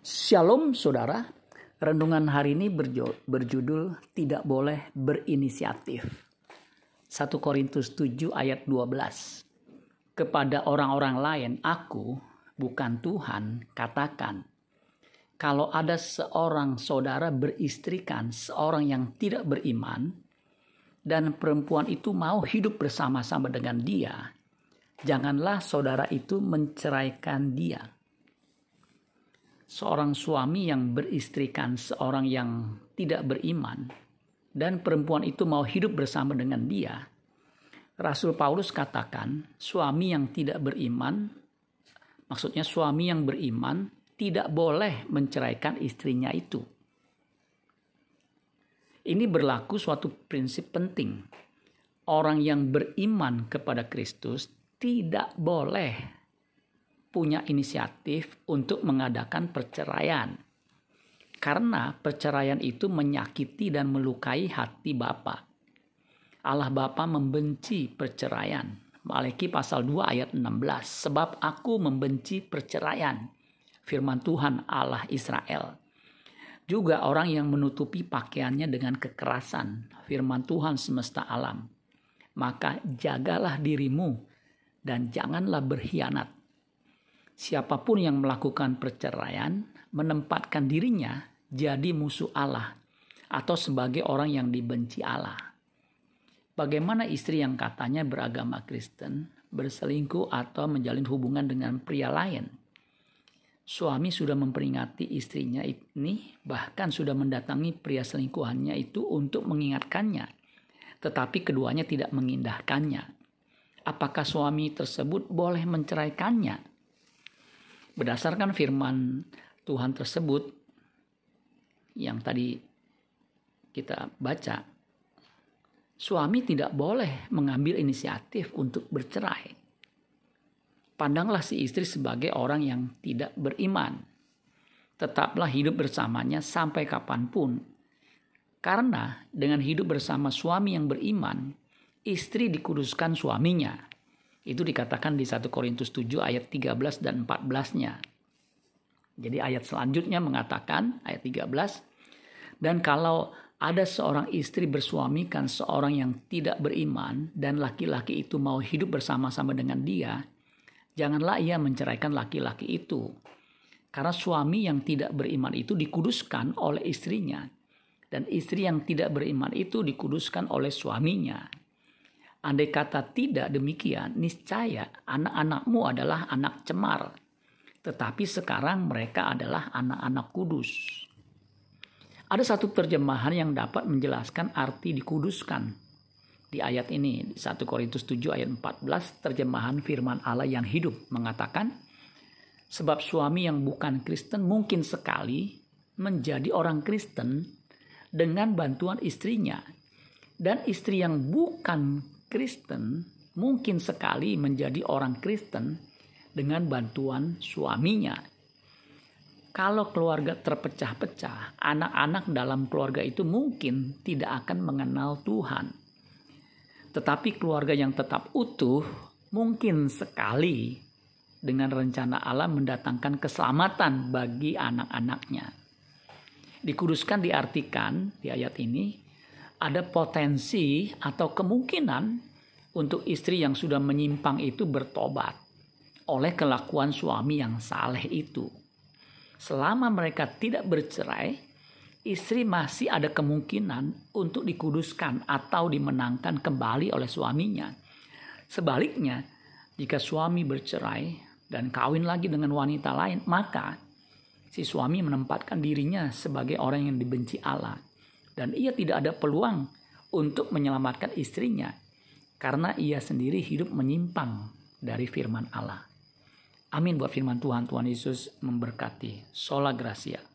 Shalom saudara, renungan hari ini berjudul tidak boleh berinisiatif. 1 Korintus 7 ayat 12. Kepada orang-orang lain aku bukan Tuhan katakan kalau ada seorang saudara beristrikan seorang yang tidak beriman dan perempuan itu mau hidup bersama-sama dengan dia, janganlah saudara itu menceraikan dia seorang suami yang beristrikan seorang yang tidak beriman dan perempuan itu mau hidup bersama dengan dia, Rasul Paulus katakan suami yang tidak beriman, maksudnya suami yang beriman tidak boleh menceraikan istrinya itu. Ini berlaku suatu prinsip penting. Orang yang beriman kepada Kristus tidak boleh punya inisiatif untuk mengadakan perceraian. Karena perceraian itu menyakiti dan melukai hati Bapa. Allah Bapa membenci perceraian. Maliki pasal 2 ayat 16. Sebab aku membenci perceraian. Firman Tuhan Allah Israel. Juga orang yang menutupi pakaiannya dengan kekerasan. Firman Tuhan semesta alam. Maka jagalah dirimu dan janganlah berkhianat siapa pun yang melakukan perceraian menempatkan dirinya jadi musuh Allah atau sebagai orang yang dibenci Allah. Bagaimana istri yang katanya beragama Kristen berselingkuh atau menjalin hubungan dengan pria lain? Suami sudah memperingati istrinya ini, bahkan sudah mendatangi pria selingkuhannya itu untuk mengingatkannya, tetapi keduanya tidak mengindahkannya. Apakah suami tersebut boleh menceraikannya? Berdasarkan firman Tuhan tersebut yang tadi kita baca, suami tidak boleh mengambil inisiatif untuk bercerai. Pandanglah si istri sebagai orang yang tidak beriman. Tetaplah hidup bersamanya sampai kapan pun. Karena dengan hidup bersama suami yang beriman, istri dikuduskan suaminya itu dikatakan di 1 Korintus 7 ayat 13 dan 14-nya. Jadi ayat selanjutnya mengatakan ayat 13 dan kalau ada seorang istri bersuamikan seorang yang tidak beriman dan laki-laki itu mau hidup bersama-sama dengan dia, janganlah ia menceraikan laki-laki itu. Karena suami yang tidak beriman itu dikuduskan oleh istrinya dan istri yang tidak beriman itu dikuduskan oleh suaminya. Andai kata tidak demikian, niscaya anak-anakmu adalah anak cemar. Tetapi sekarang mereka adalah anak-anak kudus. Ada satu terjemahan yang dapat menjelaskan arti dikuduskan. Di ayat ini, 1 Korintus 7 ayat 14, terjemahan firman Allah yang hidup mengatakan, Sebab suami yang bukan Kristen mungkin sekali menjadi orang Kristen dengan bantuan istrinya. Dan istri yang bukan Kristen mungkin sekali menjadi orang Kristen dengan bantuan suaminya. Kalau keluarga terpecah-pecah, anak-anak dalam keluarga itu mungkin tidak akan mengenal Tuhan. Tetapi keluarga yang tetap utuh mungkin sekali dengan rencana Allah mendatangkan keselamatan bagi anak-anaknya. Dikuduskan diartikan di ayat ini ada potensi atau kemungkinan untuk istri yang sudah menyimpang itu bertobat oleh kelakuan suami yang saleh itu. Selama mereka tidak bercerai, istri masih ada kemungkinan untuk dikuduskan atau dimenangkan kembali oleh suaminya. Sebaliknya, jika suami bercerai dan kawin lagi dengan wanita lain, maka si suami menempatkan dirinya sebagai orang yang dibenci Allah dan ia tidak ada peluang untuk menyelamatkan istrinya karena ia sendiri hidup menyimpang dari firman Allah. Amin buat firman Tuhan. Tuhan Yesus memberkati. Sola Gracia.